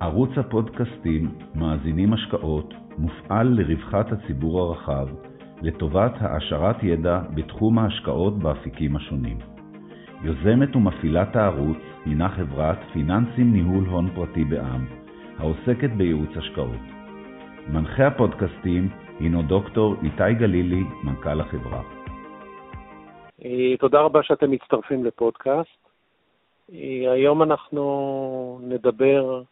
ערוץ הפודקאסטים מאזינים השקעות מופעל לרווחת הציבור הרחב, לטובת העשרת ידע בתחום ההשקעות באפיקים השונים. יוזמת ומפעילת הערוץ הינה חברת פיננסים ניהול הון פרטי בע"מ, העוסקת בייעוץ השקעות. מנחה הפודקאסטים הינו דוקטור איתי גלילי, מנכ"ל החברה. אה, תודה רבה שאתם מצטרפים לפודקאסט. אה, היום אנחנו נדבר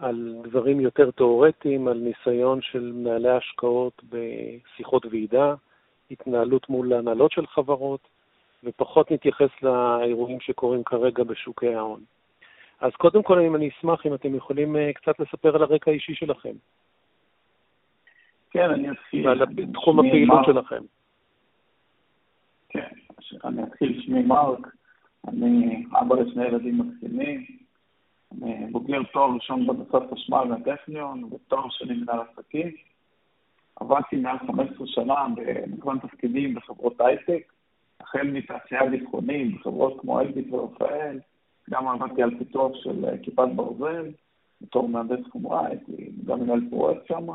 על דברים יותר תיאורטיים, על ניסיון של מנהלי השקעות בשיחות ועידה, התנהלות מול הנהלות של חברות, ופחות נתייחס לאירועים שקורים כרגע בשוקי ההון. אז קודם כל, אני אשמח אם אתם יכולים אה, קצת לספר על הרקע האישי שלכם. כן, אני אתחיל. ועל תחום הפעילות. שלכם. כן, אני אתחיל, שמי מרק, אני אבא לשני ילדים מקסימים, בוגר תואר ראשון בנדסת חשמל מהטכניון ותואר שני מנהל עסקים. עבדתי מעל 15 שנה במגוון תפקידים בחברות הייטק, החל מתעשייה ביטחונית בחברות כמו אלביט ורפאל, גם עבדתי על פיתוח של כיפת ברזל, בתור מהנדס חומרה, הייתי גם מנהל פרויקט שם,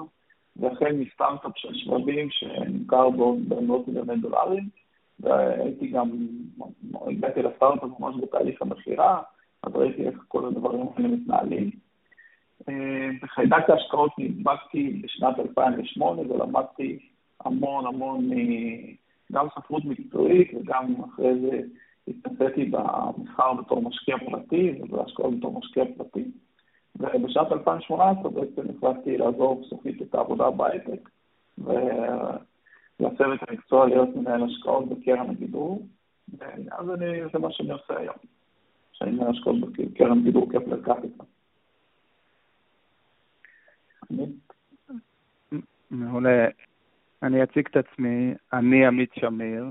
והחל מסטארט-אפ של שבבים שנמכר במאות מיליוני דולרים, והייתי גם, הגעתי לסטארט-אפ ממש בתהליך המכירה, אז ראיתי איך כל הדברים האלה מתנהלים. אה, בחיידק ההשקעות נדבקתי בשנת 2008 ולמדתי המון המון, גם ספרות מקצועית וגם אחרי זה התנסיתי במסחר בתור משקיע פרטי ובהשקעות בתור משקיע פרטי. ובשנת 2018 בעצם החלטתי לעזוב סופית את העבודה בהייטק ולהסב את המקצוע להיות מנהל השקעות בקרן הגידור, ואז אני, זה מה שאני עושה היום. שאני מנהל השקעות בקרן גידור קפלר קפיטל. מעולה. אני אציג את עצמי, אני עמית שמיר,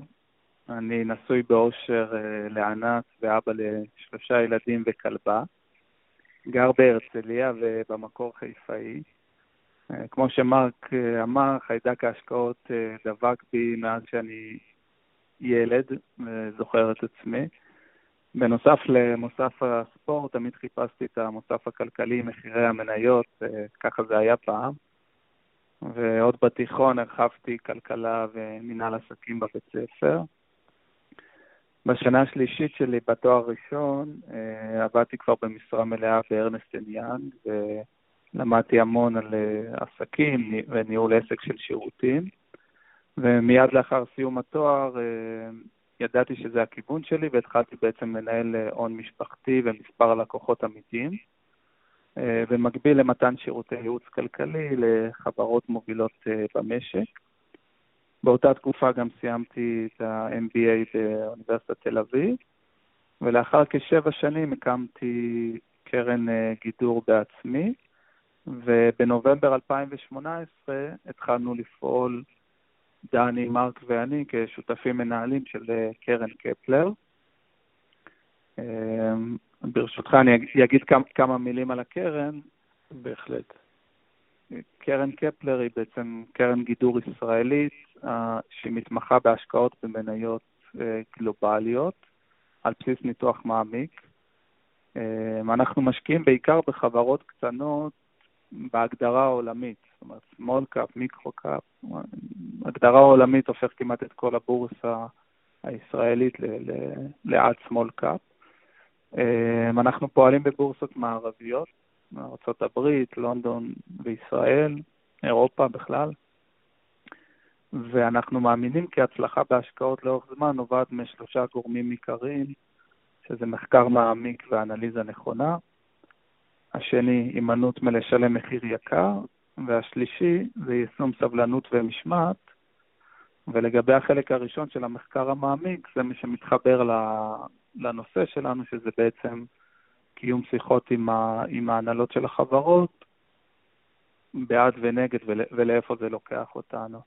אני נשוי באושר אה, לענת ואבא לשלושה ילדים וכלבה. גר בהרצליה ובמקור חיפאי. אה, כמו שמרק אה, אמר, חיידק ההשקעות דבק בי מאז שאני ילד, וזוכר את עצמי. בנוסף למוסף הספורט, תמיד חיפשתי את המוסף הכלכלי, מחירי המניות, ככה זה היה פעם. ועוד בתיכון הרחבתי כלכלה ומנהל עסקים בבית ספר. בשנה השלישית שלי בתואר ראשון אה, עבדתי כבר במשרה מלאה בארנסט יאנג ולמדתי המון על אה, עסקים וניהול עסק של שירותים. ומיד לאחר סיום התואר אה, ידעתי שזה הכיוון שלי והתחלתי בעצם לנהל הון משפחתי ומספר לקוחות אמיתיים. במקביל למתן שירותי ייעוץ כלכלי לחברות מובילות במשק. באותה תקופה גם סיימתי את ה-MBA באוניברסיטת תל אביב, ולאחר כשבע שנים הקמתי קרן אה, גידור בעצמי, ובנובמבר 2018 התחלנו לפעול, דני, מרק ואני, כשותפים מנהלים של אה, קרן קפלר. אה, ברשותך אני אגיד כמה מילים על הקרן. בהחלט. קרן קפלר היא בעצם קרן גידור ישראלית שמתמחה בהשקעות במניות אה, גלובליות על בסיס ניתוח מעמיק. אה, אנחנו משקיעים בעיקר בחברות קטנות בהגדרה העולמית, אומרת small cap, מיקרו cap, הגדרה עולמית הופך כמעט את כל הבורסה הישראלית לעד small cap. אה, אנחנו פועלים בבורסות מערביות, ארה"ב, לונדון וישראל, אירופה בכלל. ואנחנו מאמינים כי הצלחה בהשקעות לאורך זמן נובעת משלושה גורמים עיקריים, שזה מחקר מעמיק ואנליזה נכונה, השני, הימנעות מלשלם מחיר יקר, והשלישי זה יישום סבלנות ומשמעת, ולגבי החלק הראשון של המחקר המעמיק, זה מי שמתחבר לנושא שלנו, שזה בעצם קיום שיחות עם, ה, עם ההנהלות של החברות, בעד ונגד ולאיפה זה לוקח אותנו.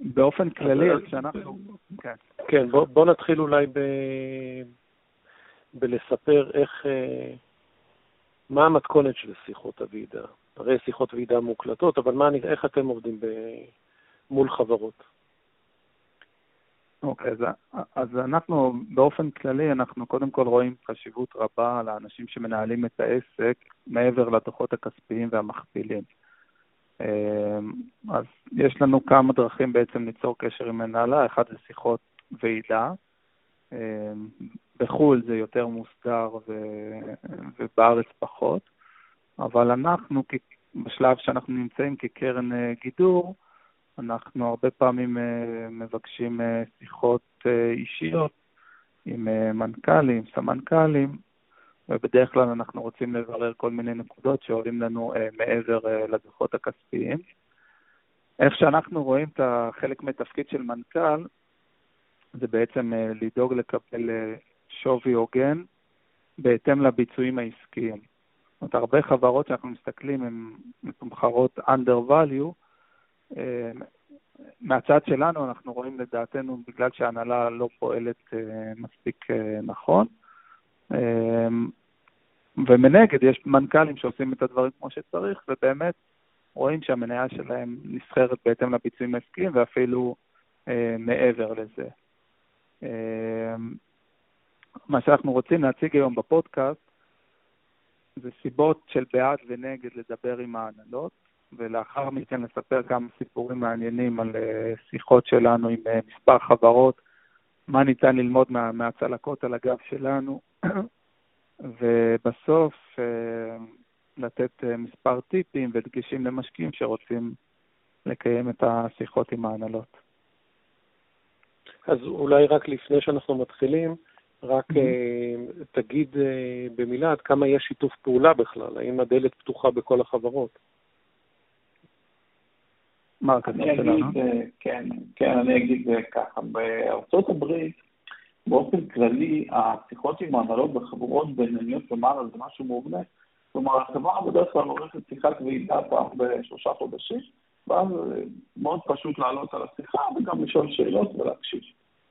באופן כללי, כשאנחנו... כן, כן בוא, בוא נתחיל אולי ב... בלספר איך... אה, מה המתכונת של שיחות הוועידה? הרי שיחות ועידה מוקלטות, אבל מה, איך אתם עובדים ב... מול חברות? אוקיי, אז, אז אנחנו באופן כללי, אנחנו קודם כל רואים חשיבות רבה לאנשים שמנהלים את העסק מעבר לדוחות הכספיים והמכפילים. אמ, אז יש לנו כמה דרכים בעצם ליצור קשר עם מנהלה, אחד זה שיחות ועידה. אמ, בחו"ל זה יותר מוסדר ו... ובארץ פחות, אבל אנחנו, בשלב שאנחנו נמצאים כקרן אה, גידור, אנחנו הרבה פעמים אה, מבקשים אה, שיחות אישיות עם מנכ"לים, סמנכ"לים, ובדרך כלל אנחנו רוצים לברר כל מיני נקודות שעולים לנו מעבר לדוחות הכספיים. איך שאנחנו רואים את החלק מתפקיד של מנכ"ל, זה בעצם לדאוג לקבל שווי הוגן בהתאם לביצועים העסקיים. זאת אומרת, הרבה חברות שאנחנו מסתכלים הן מתומחרות under value. אה, מהצד שלנו אנחנו רואים לדעתנו, בגלל שההנהלה לא פועלת אה, מספיק אה, נכון, ומנגד יש מנכ"לים שעושים את הדברים כמו שצריך, ובאמת רואים שהמניה שלהם נסחרת בהתאם לביצועים העסקיים ואפילו מעבר לזה. מה שאנחנו רוצים להציג היום בפודקאסט זה סיבות של בעד ונגד לדבר עם ההנהלות, ולאחר מכן לספר כמה סיפורים מעניינים על אה, שיחות שלנו עם אה, מספר חברות, מה ניתן ללמוד מה, מהצלקות על הגב שלנו, ובסוף אה, לתת מספר טיפים ודגשים למשקיעים שרוצים לקיים את השיחות עם ההנהלות. אז אולי רק לפני שאנחנו מתחילים, רק mm-hmm. תגיד אה, במילה עד כמה יש שיתוף פעולה בכלל, האם הדלת פתוחה בכל החברות? מרק, אני אגיד, אה, כן, כן, אני אגיד ככה, בארצות הברית, באופן כללי, השיחות עם ההנהלות בחברות בינוניות ומעלה זה משהו מובנה. כלומר, החברה בדרך כלל עורכת שיחת ועידה פעם בשלושה חודשים, ואז מאוד פשוט לעלות על השיחה וגם לשאול שאלות ולהקשיב.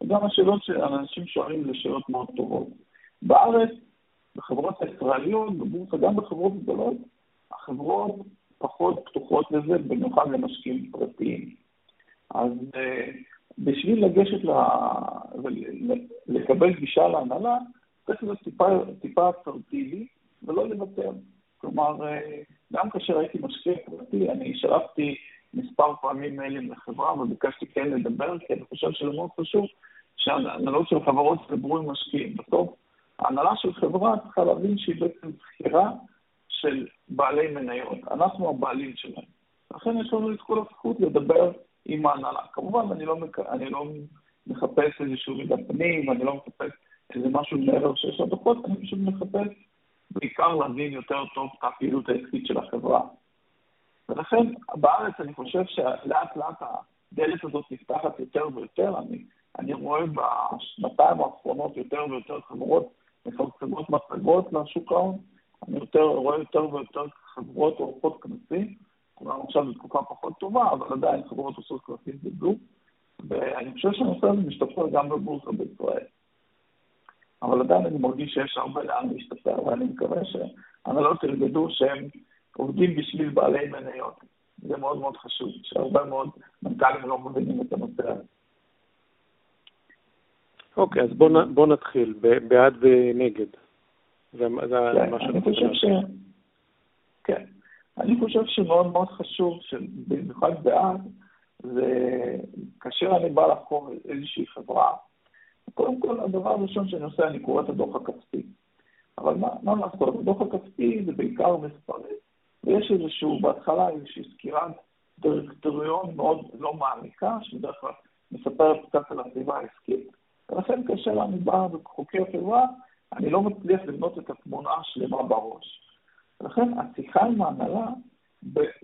וגם השאלות שאנשים שואלים זה שאלות מאוד טובות. בארץ, בחברות הישראליות, בבורסה, גם בחברות גדולות, החברות פחות פתוחות לזה, במיוחד למשקיעים פרטיים. אז uh, בשביל לגשת ל... לקבל גישה להנהלה, צריך להיות טיפה, טיפה אסרטיבי ולא לוותר. כלומר, uh, גם כאשר הייתי משקיע פרטי, אני שלחתי מספר פעמים מיילים לחברה וביקשתי כן לדבר, כי אני חושב שזה מאוד חשוב שהנהלות של חברות ידברו עם משקיעים. בסוף, ההנהלה של חברה צריכה להבין שהיא בעצם בחירה של בעלי מניות. אנחנו הבעלים שלהם. לכן יש לנו את כל הזכות לדבר עם ההנהלה. כמובן, אני לא, מק... אני לא מחפש איזשהו מידע פנים, אני לא מחפש איזה משהו מעבר שיש לדוחות, אני פשוט מחפש בעיקר להבין יותר טוב את הפעילות העסקית של החברה. ולכן בארץ אני חושב שלאט לאט הדלת הזאת נפתחת יותר ויותר. אני אני רואה בשנתיים האחרונות יותר ויותר חברות מפרסמות מצגות לשוק ההון, אני יותר, רואה יותר ויותר חברות עורכות כנסים, כלומר עכשיו זו תקופה פחות טובה, אבל עדיין חברות עושות כנסים בזום, ואני חושב שהנושא הזה משתפר גם בבורסה בישראל. אבל עדיין אני מרגיש שיש הרבה לאן להשתפר, ואני מקווה שהנהלות ירגדו שהם עובדים בשביל בעלי מניות. זה מאוד מאוד חשוב, שהרבה מאוד מנכ"לים לא מבינים את הנושא הזה. אוקיי, אז בוא, בוא נתחיל, בעד ונגד. זה, זה כן, מה שאני חושב ש... כן. אני חושב שמאוד מאוד חשוב, במיוחד בעד, זה כאשר אני בא לחקור איזושהי חברה, קודם כל, הדבר הראשון שאני עושה, אני קורא את הדוח הכספי. אבל מה, מה לעשות? הדוח הכספי זה בעיקר מספרים, ויש איזשהו, בהתחלה איזושהי סקירת דירקטוריון מאוד לא מעמיקה, שבדרך כלל מספרת קצת על הסביבה העסקית. ולכן כאשר אני בא וחוקר חברה, אני לא מצליח לבנות את התמונה השלמה בראש. ולכן השיחה עם ההנהלה,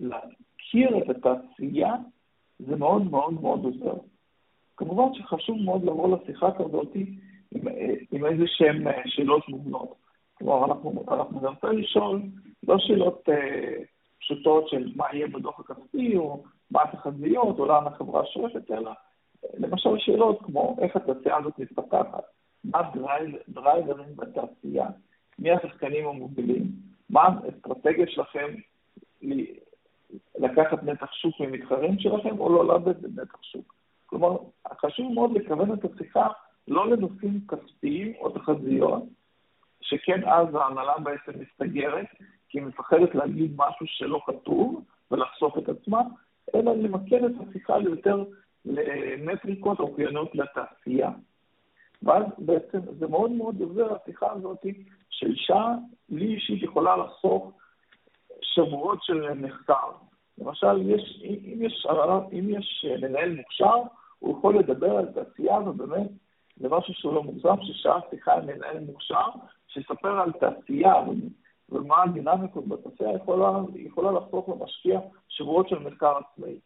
להכיר את התעשייה, זה מאוד מאוד מאוד עוזר. כמובן שחשוב מאוד לבוא לשיחה כזאת עם, עם איזה שהן אה, שאלות מובנות. כלומר, אנחנו, אנחנו גם צריכים לשאול לא שאלות אה, פשוטות של מה יהיה בדוח הכספי, או מה התחזיות, או לאן החברה שואפת, אלא למשל שאלות כמו איך התעשייה הזאת מתפתחת, מה דרייברים בתעשייה, מי השחקנים המובילים, מה האסטרטגיה שלכם לקחת נתח שוק ממתחרים שלכם או לא לאבד נתח שוק. כלומר, חשוב מאוד לכוון את השיחה לא לנושאים כספיים או תחזיות, שכן אז ההנהלה בעצם מסתגרת, כי היא מפחדת להגיד משהו שלא כתוב ולחשוף את עצמה, אלא למקד את השיחה ליותר למטריקות או קיינות לתעשייה. ואז בעצם זה מאוד מאוד עוזר, השיחה הזאת, שאישה, לי אישית יכולה לחסוך שבועות של מחקר. למשל, יש, אם, יש, אם יש מנהל מוכשר, הוא יכול לדבר על תעשייה, ובאמת, זה משהו שהוא לא מוגזם, ששעה שיחה עם מנהל מוכשר, שיספר על תעשייה ומה הדינמיקות בתעשייה, יכולה, יכולה לחסוך למשקיע שבועות של מחקר עצמאי.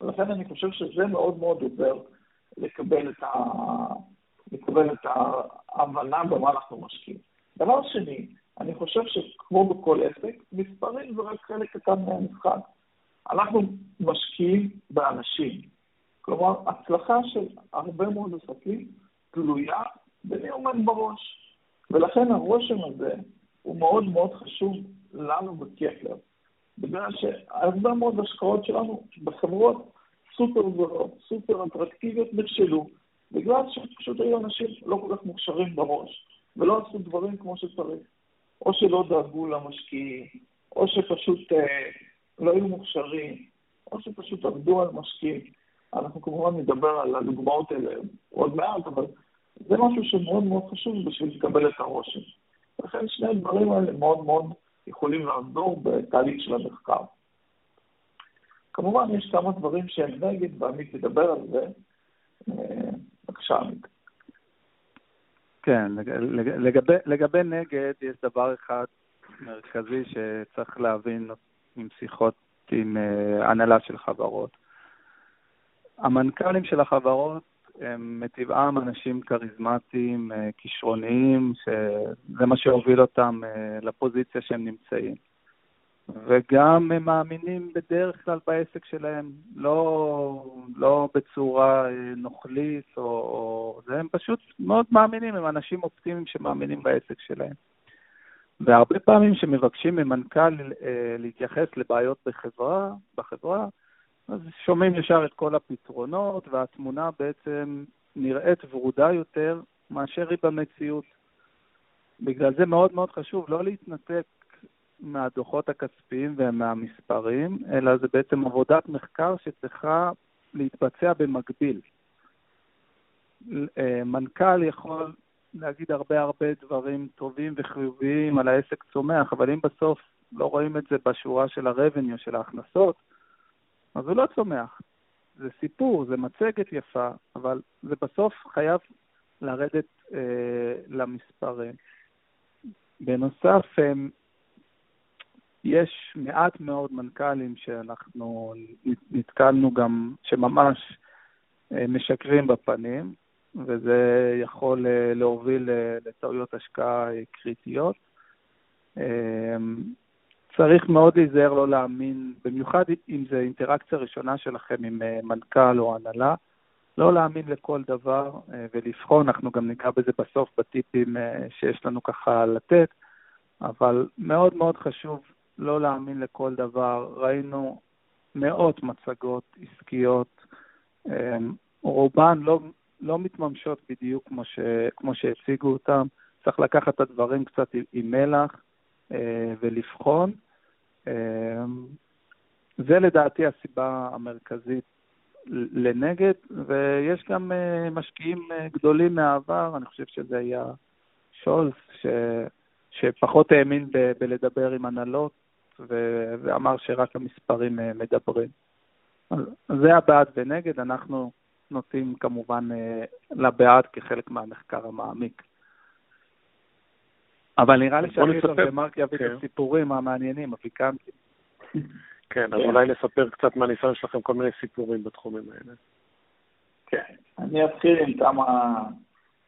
ולכן אני חושב שזה מאוד מאוד עוזר לקבל את, ה... לקבל את ההבנה במה אנחנו משקיעים. דבר שני, אני חושב שכמו בכל עסק, מספרים זה רק חלק קטן מהמשחק. אנחנו משקיעים באנשים. כלומר, הצלחה של הרבה מאוד עסקים תלויה במי עומד בראש. ולכן הרושם הזה הוא מאוד מאוד חשוב לנו בקפלר. בגלל שהרבה מאוד השקעות שלנו בחברות סופר זולות, סופר אטרקטיביות נכשלו, בגלל שפשוט היו אנשים לא כל כך מוכשרים בראש, ולא עשו דברים כמו שצריך. או שלא דאגו למשקיעים, או שפשוט אה, לא היו מוכשרים, או שפשוט עבדו על משקיעים. אנחנו כמובן נדבר על הדוגמאות האלה עוד מעט, אבל זה משהו שמאוד מאוד חשוב בשביל לקבל את הרושם. לכן שני הדברים האלה מאוד מאוד יכולים לעזור בתהליך של המחקר. כמובן, יש כמה דברים שהם נגד, ועמית ידבר על זה. אה, בבקשה, עמית. כן, לגבי, לגבי נגד, יש דבר אחד מרכזי שצריך להבין עם שיחות עם uh, הנהלה של חברות. המנכ"לים של החברות הם מטבעם אנשים כריזמטיים, uh, כישרוניים, שזה מה שהוביל אותם uh, לפוזיציה שהם נמצאים. וגם הם מאמינים בדרך כלל בעסק שלהם, לא, לא בצורה אה, נוכלית או, או... זה, הם פשוט מאוד מאמינים, הם אנשים אופטימיים שמאמינים בעסק שלהם. והרבה פעמים שמבקשים ממנכ"ל אה, להתייחס לבעיות בחברה, בחברה, אז שומעים ישר את כל הפתרונות, והתמונה בעצם נראית ורודה יותר מאשר היא במציאות. בגלל זה מאוד מאוד חשוב לא להתנתק מהדוחות הכספיים ומהמספרים, אלא זה בעצם עבודת מחקר שצריכה להתבצע במקביל. אה, מנכ"ל יכול להגיד הרבה הרבה דברים טובים וחיוביים על העסק צומח, אבל אם בסוף לא רואים את זה בשורה של ה-revenue, של ההכנסות, אז הוא לא צומח. זה סיפור, זה מצגת יפה, אבל זה בסוף חייב לרדת אה, למספרים. בנוסף, יש מעט מאוד מנכ"לים שאנחנו נתקלנו גם, שממש אה, משקרים בפנים, וזה יכול אה, להוביל אה, לטעויות השקעה קריטיות. צריך מאוד להיזהר לא להאמין, במיוחד אם זו אינטראקציה ראשונה שלכם עם מנכ"ל או הנהלה, לא להאמין לכל דבר ולבחון, אנחנו גם ניגע בזה בסוף בטיפים שיש לנו ככה לתת, אבל מאוד מאוד חשוב לא להאמין לכל דבר. ראינו מאות מצגות עסקיות, רובן לא, לא מתממשות בדיוק כמו, ש, כמו שהציגו אותן. צריך לקחת את הדברים קצת עם מלח אה, ולבחון. אמ, זה לדעתי הסיבה המרכזית לנגד, ויש גם אה, משקיעים אה, גדולים מהעבר, אני חושב שזה היה שולס, ש, שפחות האמין ב, בלדבר עם הנהלות ו- ואמר שרק המספרים אה, מדברים. זה הבעד ונגד, אנחנו נוטים כמובן לבעד כחלק מהמחקר המעמיק. אבל נראה לי שאני ומרק יביא את כן. הסיפורים המעניינים, הפיקנטיים. כן, אז אולי נספר קצת מהניסיון שלכם כל מיני סיפורים בתחומים האלה. כן, אני אתחיל עם כמה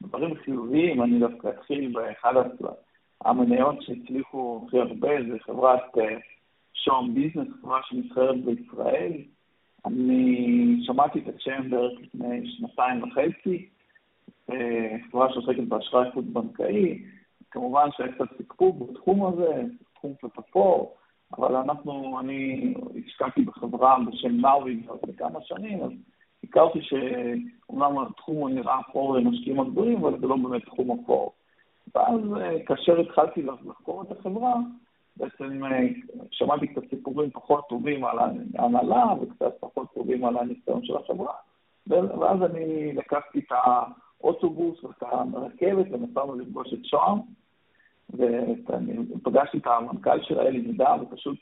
דברים חיוביים, אני דווקא אתחיל באחד המניות שהצליחו הכי הרבה זה חברת שום ביזנס, חברה שמסחרת בישראל. אני שמעתי את השם בערך לפני שנתיים וחצי, אה, חברה שעוסקת באשראי חוץ-בנקאי. כמובן שהיה קצת סיכפוק בתחום הזה, תחום קצת אפור, אבל אנחנו, אני השקעתי בחברה בשם נאווי כבר כמה שנים, אז הכרתי שאומנם התחום הוא נראה אפור למשקיעים הגדולים, אבל זה לא באמת תחום אפור. ואז כאשר התחלתי לחקור את החברה, בעצם שמעתי קצת סיפורים פחות טובים על ההנהלה וקצת פחות טובים על הניסיון של החברה. ואז אני לקחתי את האוטובוס ואת הרכבת ונסענו לפגוש את שוהם, ופגשתי את המנכ"ל של אלי מידה, ופשוט,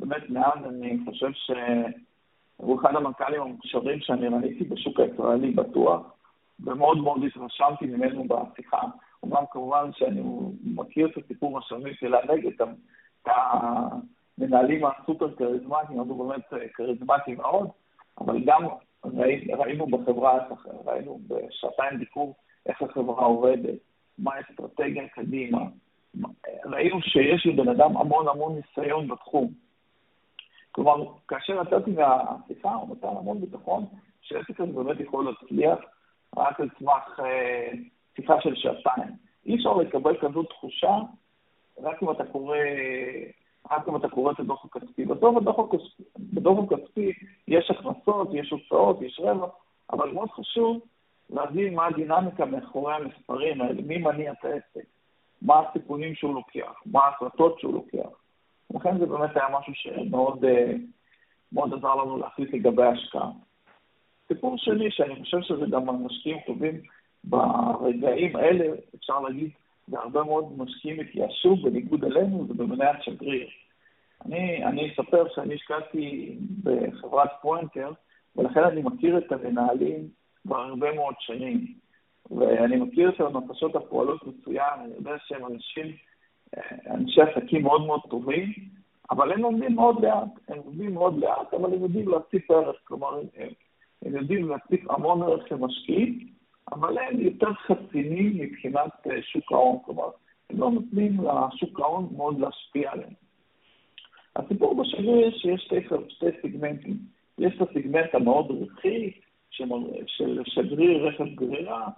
באמת, מאז אני חושב שהוא אחד המנכ"לים המוכשרים שאני ראיתי בשוק הישראלי בטוח, ומאוד מאוד התרשמתי ממנו בשיחה. אומנם כמובן שאני מכיר את הסיפור השני של הנגד, את המנהלים הסופר כריזמטיים, אז הוא באמת כריזמטי מאוד, אבל גם ראינו בחברה, ראינו בשעתיים ביקור איך החברה עובדת, מה האסטרטגיה קדימה. ראינו שיש לבן אדם המון המון ניסיון בתחום. כלומר, כאשר נתתי מהשיחה, הוא נתן המון ביטחון שעסק הזה באמת יכול להצליח רק על סמך אה, שיחה של שעתיים. אי אפשר לקבל כזאת תחושה רק אם אתה קורא רק אם אתה קורא את הדוח הכספי. הדוח הכספי, בדוח הכספי יש הכנסות, יש הוצאות, יש רווח, אבל מאוד חשוב להבין מה הדינמיקה מאחורי המספרים האלה, מי מניע את העסק, מה הסיכונים שהוא לוקח, מה ההחלטות שהוא לוקח. לכן זה באמת היה משהו שמאוד אה, מאוד עזר לנו להחליט לגבי ההשקעה. סיפור שני, שאני חושב שזה גם משקיעים טובים ברגעים האלה, אפשר להגיד, והרבה מאוד משקיעים התייאשו בניגוד אלינו, זה במניית שגריר. אני, אני אספר שאני השקעתי בחברת פוינטר, ולכן אני מכיר את המנהלים כבר הרבה מאוד שנים. ואני מכיר את הנפשות הפועלות מצוין, אני יודע שהם אנשים, אנשי עסקים מאוד מאוד טובים, אבל הם עובדים מאוד לאט, הם עובדים מאוד לאט, אבל הם יודעים להציף ערך, כלומר, הם, הם יודעים להציף המון ערך למשקיעים, אבל הם יותר חסינים מבחינת אה, שוק ההון, כלומר, הם לא נותנים לשוק ההון מאוד להשפיע עליהם. הסיפור בשני שיש שתי, שתי סיגמנטים. יש את הסיגמנט המאוד רווחי של שגריר רכב גרירה,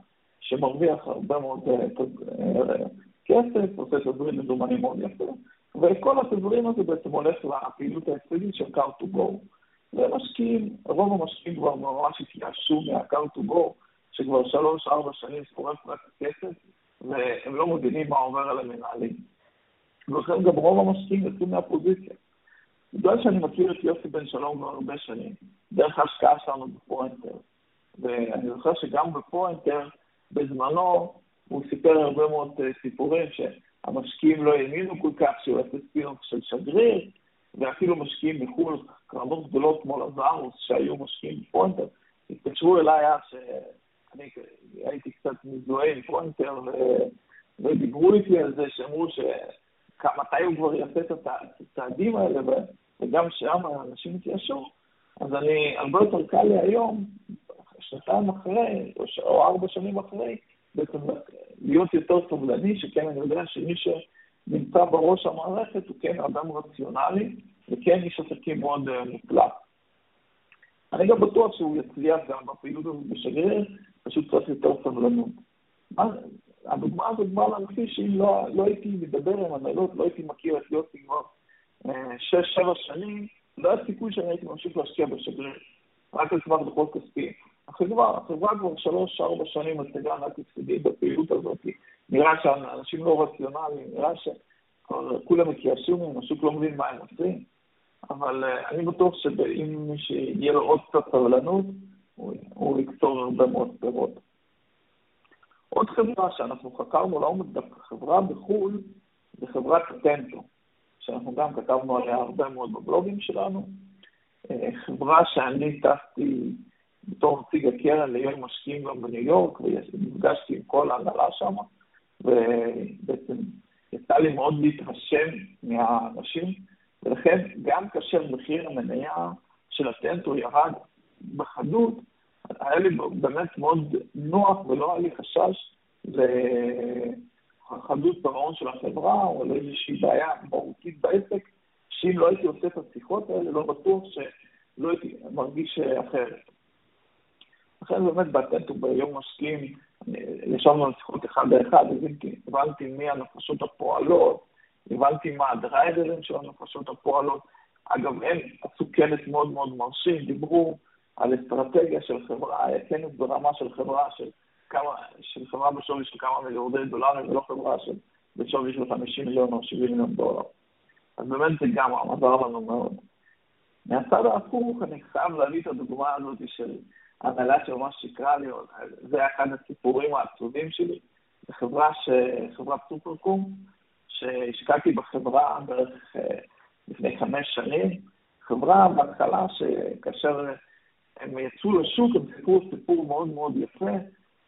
שמרוויח הרבה מאוד אה, אה, כסף, עושה תזרים מזומנים מאוד יפה, וכל התזרים הזה בעצם הולך לפעילות ההפסדית של car to go. ומשקיעים, רוב המשקיעים כבר ממש התייאשו מה-car to go, שכבר שלוש-ארבע שנים שורף רק כסף, והם לא מבינים מה עובר על המנהלים. ולכן גם רוב המשקיעים יצאו מהפוזיציה. בגלל שאני מכיר את יוסי בן שלום כבר הרבה שנים, דרך ההשקעה שלנו בפוינטר, ואני זוכר שגם בפוינטר, בזמנו, הוא סיפר הרבה מאוד אה, סיפורים שהמשקיעים לא האמינו כל כך שהוא יעשה ספינוף של שגריר, ואפילו משקיעים מחו"ל, קרנות גדולות כמו Lazarus, שהיו משקיעים בפוינטר, התקשרו אליי אז אני הייתי קצת מזוהה עם פוינטר, ודיברו איתי על זה, שאמרו שמתי הוא כבר יעשה את הצעדים האלה, וגם שם אנשים התיישרו. אז אני, הרבה יותר קל לי היום, שנתיים אחרי, או, ש... או ארבע שנים אחרי, בעצם להיות יותר סובלני, שכן אני יודע שמי שנמצא בראש המערכת הוא כן אדם רציונלי, וכן איש עסקים מאוד uh, מופלא. אני גם בטוח שהוא יצליח גם בפעילות הזאת בשגריר, פשוט צריך יותר סבלנות. הדוגמה הזאת באה להמחיש שאם לא, לא הייתי מדבר עם הנהלות, לא הייתי מכיר את יוסי כבר אה, שש, שבע שנים, לא היה סיכוי שאני הייתי ממשיך להשקיע בשגריר, רק על סמך דוחות כספיים. החברה, החברה כבר שלוש-ארבע שנים מציגה רק הפסדים בפעילות הזאת. נראה שאנשים לא רציונליים, נראה שכולם התייאשו מהם, השוק לא מבין מה הם עושים. אבל uh, אני בטוח שאם שיהיה לו עוד קצת סבלנות, הוא, יקצור הרבה מאוד פירות. עוד חברה שאנחנו חקרנו לעומק דווקא חברה בחו"ל, זה חברת טנטו, שאנחנו גם כתבנו עליה הרבה מאוד בבלוגים שלנו. אה, חברה שאני טסתי בתור נציג הקרן ליום משקיעים גם בניו יורק, ונפגשתי עם כל ההנהלה שם, ובעצם יצא לי מאוד להתרשם מהאנשים. ולכן גם כאשר מחיר המניה של הטנטו ירד בחדות, היה לי באמת מאוד נוח ולא היה לי חשש לחדות פירעון של החברה או לאיזושהי בעיה מהותית בעסק, שאם לא הייתי עושה את השיחות האלה, לא בטוח שלא הייתי מרגיש אחרת. לכן באמת בטנטו ביום משקיעים, ישבנו על שיחות אחד לאחד, הבנתי מי הנפשות הפועלות, הבנתי מה הדרייברים של הנפשות הפועלות. אגב, הם עשו כנס מאוד מאוד מרשים, דיברו על אסטרטגיה של חברה, כן ברמה של חברה של כמה, של חברה בשווי של כמה מיליארדי דולרים, ולא חברה של, בשווי של 50 מיליון או 70 מיליון דולר. אז באמת זה גם עזר לנו מאוד. מהצד ההפוך, אני חייב להביא את הדוגמה הזאת של הנהלה שממש שיקרה לי, זה אחד הסיפורים העצובים שלי. זו חברה, ש... חברת סופרקום, שהשקעתי בחברה בערך אה, לפני חמש שנים. חברה בהתחלה שכאשר הם יצאו לשוק, הם סיפרו סיפור מאוד מאוד יפה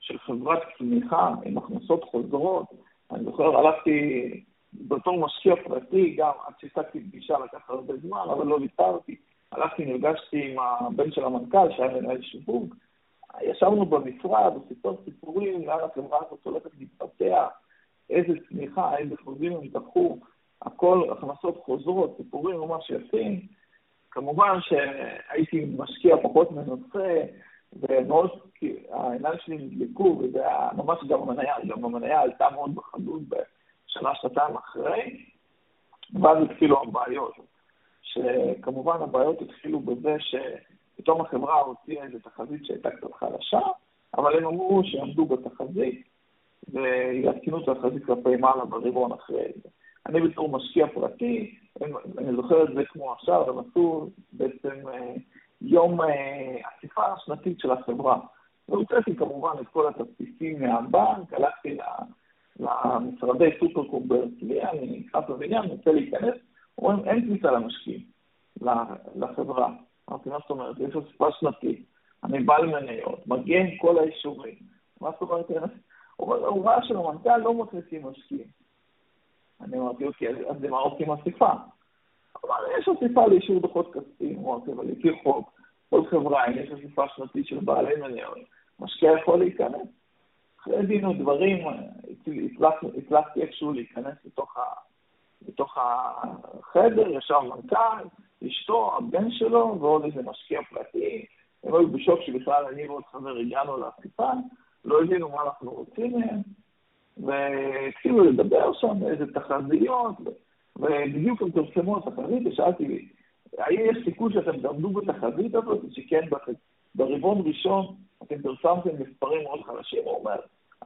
של חברת צמיחה עם הכנסות חוזרות. אני זוכר, הלכתי בתור משקיע פרטי, גם עד שהצגתי פגישה לקח הרבה זמן, אבל לא ויתרתי. הלכתי, נפגשתי עם הבן של המנכ"ל, שהיה מנהל שיווק, ישבנו במשרד, וסיפר סיפורים, לאן החברה הזאת הולכת להתפתח, איזה צמיחה, איזה חוזים הם דחו, הכל הכנסות חוזרות, סיפורים ממש יפים. כמובן שהייתי משקיע פחות מנוסה, ומאוד, כי העיניים שלי נדלקו, וזה היה ממש גם המניה, גם המניה עלתה מאוד בחדות בשנה, שנתיים אחרי, ואז התחילו הבעיות. שכמובן הבעיות התחילו בזה שפתאום החברה הוציאה איזו תחזית שהייתה קצת חלשה, אבל הם אמרו שיעמדו בתחזית ויעדכנו את התחזית כלפי מעלה ברבעון אחרי זה. אני בתור משקיע פרטי, אני זוכר את זה כמו עכשיו, הם עשו בעצם אה, יום אסיפה אה, שנתית של החברה. והוצאתי כמובן את כל התדפיסים מהבנק, הלכתי למשרדי סופרקום בהרצליה, אני נכנס לבניין, רוצה להיכנס, אומרים, אין כניסה למשקיעים, לחברה. אמרתי, מה זאת אומרת? יש אסיפה שנתית, אני בעל מניות, מגיע עם כל האישורים. מה זאת אומרת? הוא אומר, הוא ראה שלמנכ"ל לא מכניסים משקיעים. אני אמרתי, אוקיי, אז למה עושים אסיפה? אמר, יש אסיפה לאישור דוחות כספיים. אמרתי, אבל לפי חוק, כל חברה, אם יש אסיפה שנתית של בעלי מניות, משקיע יכול להיכנס. אחרי דין ודברים, הצלחתי איכשהו להיכנס לתוך ה... בתוך החדר, ישב מנכ"ל, אשתו, הבן שלו ועוד איזה משקיע פרטי. הם היו בשוק שבכלל אני ועוד חבר הגענו לאסיפה, לא הבינו מה אנחנו רוצים מהם, והתחילו לדבר שם איזה תחזיות, ובדיוק הם פרסמו התחזית, ושאלתי, האם יש סיכוי שאתם תעמדו בתחזית הזאת, שכן ברבעון ראשון אתם פרסמתם מספרים מאוד חלשים? הוא אומר,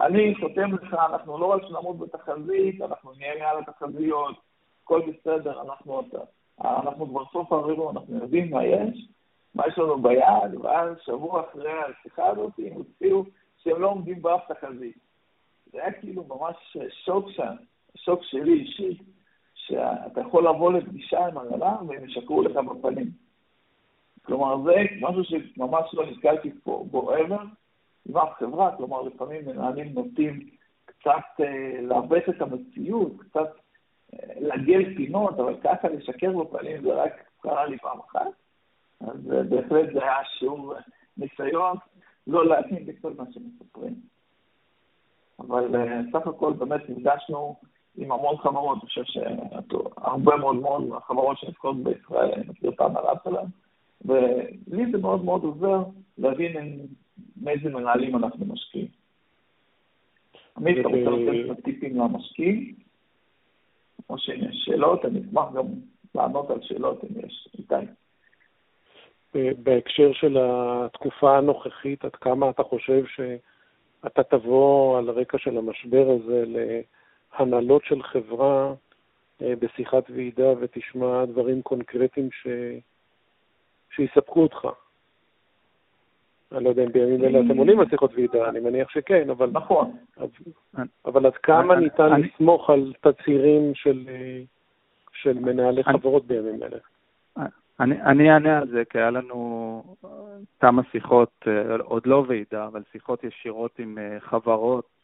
אני חותם לך, אנחנו לא רק שנעמוד בתחזית, אנחנו נהיה מעל התחזיות, הכל בסדר, אנחנו, אנחנו כבר סוף הרבעון, אנחנו יודעים מה יש, מה יש לנו ביד, ואז שבוע אחרי השיחה הזאת הם הוציאו שהם לא עומדים באף תחזית. זה היה כאילו ממש שוק שם, שוק שלי אישי, שאתה יכול לבוא לפגישה עם הנהלה והם ישקרו לך בפנים. כלומר, זה משהו שממש לא נתקלתי פה בו ever, עם אף חברה, כלומר, לפעמים מנהלים נוטים קצת אה, לעוות את המציאות, קצת לעגל פינות, אבל ככה לשקר בפנים זה רק קרה לי פעם אחת. אז אה, בהחלט זה היה שיעור ניסיון לא להאמין בכל מה שמספרים. אבל אה, סך הכל באמת נפגשנו עם המון חברות, אני חושב שהרבה מאוד מאוד מהחברות שנפקות בישראל, אני מכיר את ההנהלה שלהן, ולי זה מאוד מאוד עוזר להבין מאיזה מנהלים אנחנו משקיעים. עמית, אתה רוצה לתת טיפים למשקיעים? או שאם יש שאלות, אני אשמח גם לענות על שאלות אם יש איתי. בהקשר של התקופה הנוכחית, עד כמה אתה חושב שאתה תבוא על הרקע של המשבר הזה להנהלות של חברה אה, בשיחת ועידה ותשמע דברים קונקרטיים ש... שיספקו אותך? אני לא יודע אם בימים אלה אתם עולים על שיחות ועידה, אני מניח שכן, אבל... נכון. אבל עד כמה ניתן לסמוך על תצהירים של מנהלי חברות בימים אלה? אני אענה על זה, כי היה לנו כמה שיחות, עוד לא ועידה, אבל שיחות ישירות עם אה, חברות אה,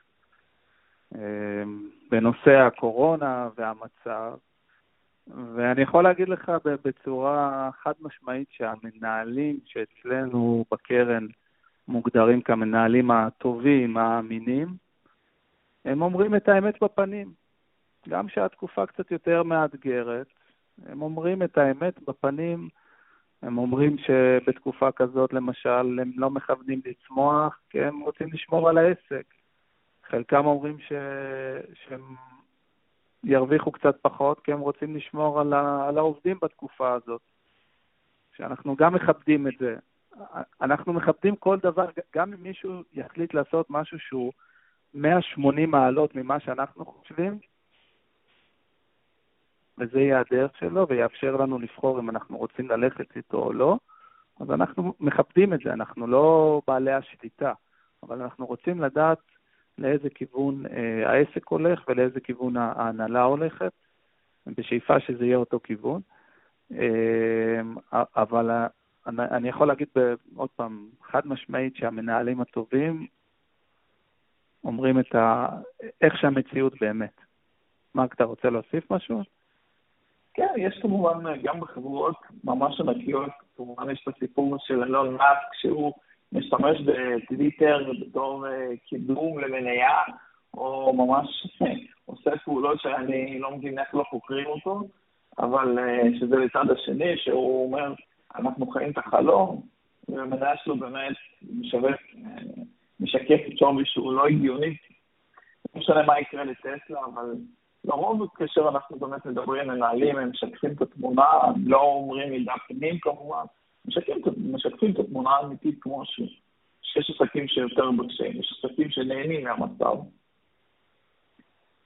בנושא הקורונה והמצב, ואני יכול להגיד לך בצורה חד משמעית שהמנהלים שאצלנו בקרן מוגדרים כמנהלים הטובים, האמינים, הם אומרים את האמת בפנים. גם שהתקופה קצת יותר מאתגרת, הם אומרים את האמת בפנים. הם אומרים שבתקופה כזאת, למשל, הם לא מכוונים לצמוח, כי הם רוצים לשמור על העסק. חלקם אומרים ש... שהם ירוויחו קצת פחות, כי הם רוצים לשמור על, ה, על העובדים בתקופה הזאת. שאנחנו גם מכבדים את זה, אנחנו מכבדים כל דבר, גם אם מישהו יחליט לעשות משהו שהוא 180 מעלות ממה שאנחנו חושבים, וזה יהיה הדרך שלו ויאפשר לנו לבחור אם אנחנו רוצים ללכת איתו או לא, אז אנחנו מכבדים את זה, אנחנו לא בעלי השליטה, אבל אנחנו רוצים לדעת לאיזה כיוון אה, העסק הולך ולאיזה כיוון ההנהלה הולכת, בשאיפה שזה יהיה אותו כיוון. אה, אבל אני יכול להגיד עוד פעם, חד משמעית שהמנהלים הטובים אומרים את ה... איך שהמציאות באמת. מרק, אתה רוצה להוסיף משהו? כן, יש כמובן, גם בחברות ממש ענקיות, כמובן יש את הסיפור של אלון מאסק, שהוא משתמש בטוויטר בתור אה, קידום למניה, או ממש עושה פעולות שאני לא מבין איך לא חוקרים אותו, אבל אה, שזה לצד השני, שהוא אומר, אנחנו חיים את החלום, והמניה שלו באמת משווק, אה, משקף את שווי שהוא לא הגיוני. לא משנה מה יקרה לטסלה, אבל לרוב כאשר אנחנו באמת מדברים, מנהלים, הם משקפים את התמונה, לא אומרים מידע פנים כמובן, משקפים, משקפים את התמונה האמיתית כמו ש... שיש עסקים שיותר בקשיים, יש עסקים שנהנים מהמצב.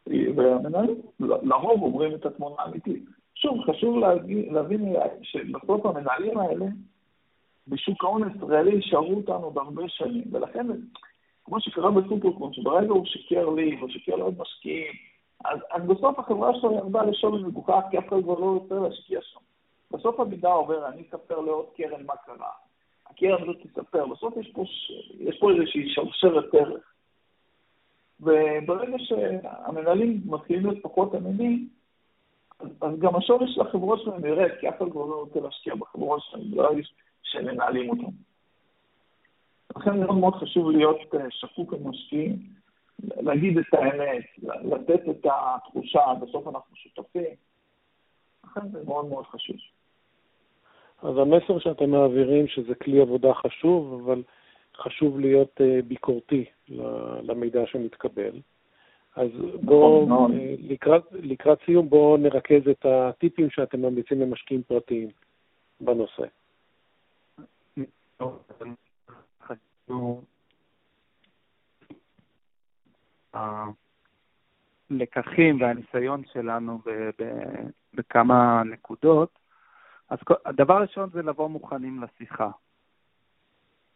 והמנהלים לרוב אומרים את התמונה האמיתית. שוב, חשוב להבין, להבין שבסוף המנהלים האלה בשוק ההון הישראלי יישארו אותנו בהרבה שנים, ולכן, כמו שקרה בסופרקום, שברגע הוא שיקר לי, או שיקר לעוד משקיעים, אז, אז בסוף החברה שלו ירדה לשווי מגוחך, כי אף אחד כבר לא רוצה להשקיע שם. בסוף המידע עובר, אני אספר לעוד קרן מה קרה. הקרן הזאת תספר. בסוף יש פה, יש פה איזושהי שרשרת ערך. וברגע שהמנהלים מתחילים להיות פחות אמינים, אז, גם השווי של החברות שלהם ירד, כי אף אחד כבר לא רוצה להשקיע בחברות שלהם, לא ירגיש שהם מנהלים אותם. לכן מאוד מאוד חשוב להיות אה, שקוק עם. להגיד את האמת, לתת את התחושה, בסוף אנחנו שותפים. לכן זה מאוד מאוד חשוב. אז המסר שאתם מעבירים שזה כלי עבודה חשוב, אבל חשוב להיות uh, ביקורתי למידע שמתקבל. אז בואו, נכון, uh, לקראת, לקראת סיום, בואו נרכז את הטיפים שאתם ממליצים למשקיעים פרטיים בנושא. הלקחים והניסיון שלנו בכמה נקודות, אז הדבר הראשון זה לבוא מוכנים לשיחה.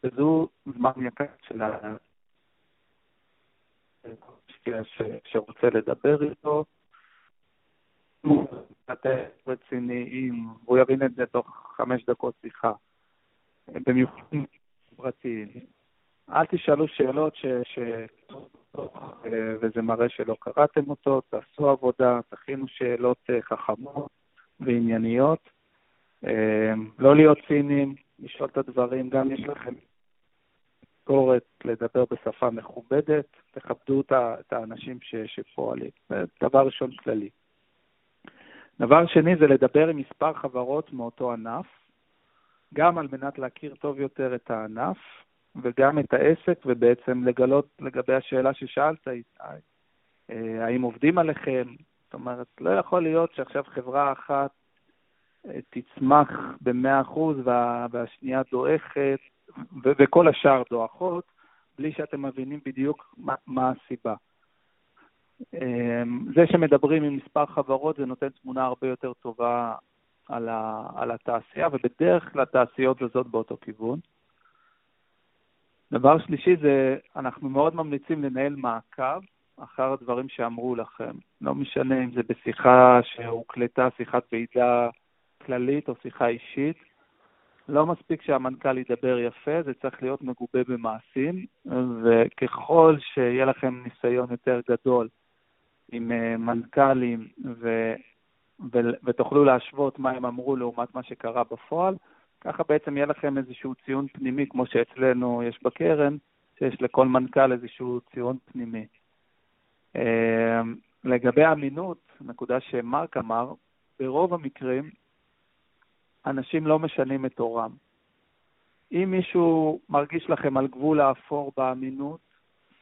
וזו זמן יקר של שרוצה לדבר איתו, רציניים, והוא יבין את זה תוך חמש דקות שיחה. במיוחד פרטיים. אל תשאלו שאלות ש... ש... וזה מראה שלא קראתם אותו, תעשו עבודה, תכינו שאלות אה, חכמות וענייניות. אה, לא להיות ציניים, לשאול את הדברים, גם יש לכם ביקורת לדבר בשפה מכובדת, תכבדו את האנשים שפועלים. זה דבר ראשון כללי. דבר שני זה לדבר עם מספר חברות מאותו ענף, גם על מנת להכיר טוב יותר את הענף, וגם את העסק, ובעצם לגלות לגבי השאלה ששאלת, אה, האם עובדים עליכם? זאת אומרת, לא יכול להיות שעכשיו חברה אחת אה, תצמח ב-100% והשנייה דועכת, וכל השאר דועכות, בלי שאתם מבינים בדיוק מה, מה הסיבה. אה, זה שמדברים עם מספר חברות זה נותן תמונה הרבה יותר טובה על, ה, על התעשייה, ובדרך כלל התעשיות זזות באותו כיוון. דבר שלישי זה, אנחנו מאוד ממליצים לנהל מעקב אחר הדברים שאמרו לכם. לא משנה אם זה בשיחה שהוקלטה, שיחת ועידה כללית או שיחה אישית. לא מספיק שהמנכ"ל ידבר יפה, זה צריך להיות מגובה במעשים, וככל שיהיה לכם ניסיון יותר גדול עם אה, מנכ"לים ו... ו... ותוכלו להשוות מה הם אמרו לעומת מה שקרה בפועל, ככה בעצם יהיה לכם איזשהו ציון פנימי, כמו שאצלנו יש בקרן, שיש לכל מנכ"ל איזשהו ציון פנימי. אמ, לגבי האמינות, נקודה שמרק אמר, ברוב המקרים אנשים לא משנים את עורם. אם מישהו מרגיש לכם על גבול האפור באמינות,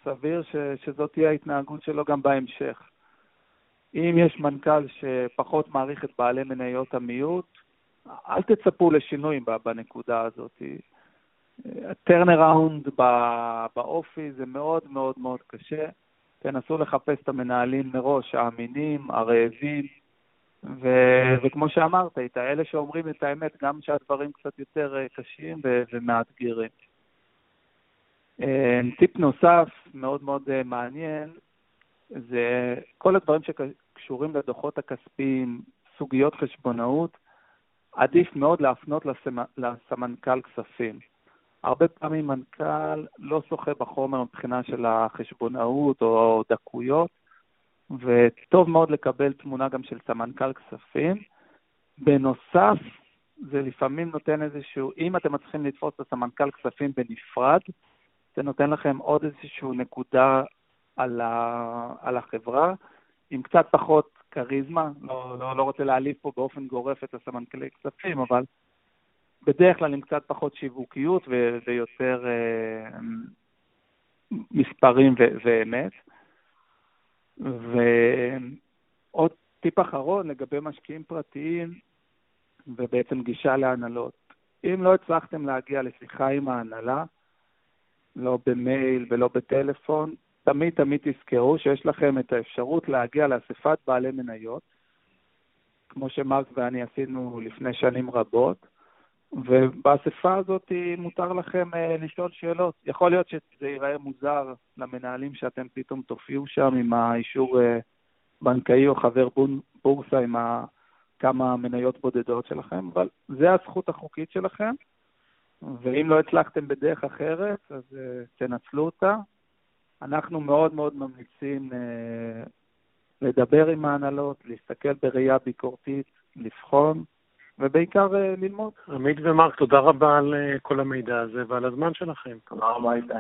סביר ש, שזאת תהיה ההתנהגות שלו גם בהמשך. אם יש מנכ"ל שפחות מעריך את בעלי מניות המיעוט, אל תצפו לשינוי בנקודה הזאת. טרנראונד באופי זה מאוד מאוד מאוד קשה. תנסו לחפש את המנהלים מראש, האמינים, הרעבים, ו... וכמו שאמרת, את האלה שאומרים את האמת, גם שהדברים קצת יותר אה, קשים ו... ומאתגרים. אה, טיפ נוסף, מאוד מאוד אה, מעניין, זה כל הדברים שקשורים לדוחות הכספיים, סוגיות חשבונאות, עדיף מאוד להפנות לסמ... לסמנכ"ל כספים. הרבה פעמים מנכ"ל לא שוחה בחומר מבחינה של החשבונאות או דקויות, וטוב מאוד לקבל תמונה גם של סמנכ"ל כספים. בנוסף, זה לפעמים נותן איזשהו, אם אתם מצליחים לתפוס את הסמנכ"ל כספים בנפרד, זה נותן לכם עוד איזושהי נקודה על, ה, על החברה, עם קצת פחות כריזמה, לא, לא, לא רוצה להעליב פה באופן גורף את הסמנכ"לי כספים, אבל בדרך כלל עם קצת פחות שיווקיות ו- ויותר uh, מספרים ו- ואמת. ועוד טיפ אחרון לגבי משקיעים פרטיים ובעצם גישה להנהלות. אם לא הצלחתם להגיע לשיחה עם ההנהלה, לא במייל ולא בטלפון, תמיד תמיד תזכרו שיש לכם את האפשרות להגיע לאספת בעלי מניות, כמו שמרק ואני עשינו לפני שנים רבות, ובאספה הזאת מותר לכם uh, לשאול שאלות. יכול להיות שזה ייראה מוזר למנהלים שאתם פתאום תופיעו שם עם האישור uh, בנקאי או חבר בורסה עם כמה מניות בודדות שלכם, אבל זה הזכות החוקית שלכם, ואם לא הצלחתם בדרך אחרת, אז uh, תנצלו אותה. אנחנו מאוד מאוד ממליצים לדבר עם ההנהלות, להסתכל בראייה ביקורתית, לבחון, ובעיקר אה, ללמוד. עמית ומרק, תודה רבה על אה, כל המידע הזה ועל הזמן שלכם. תודה רבה, איתי.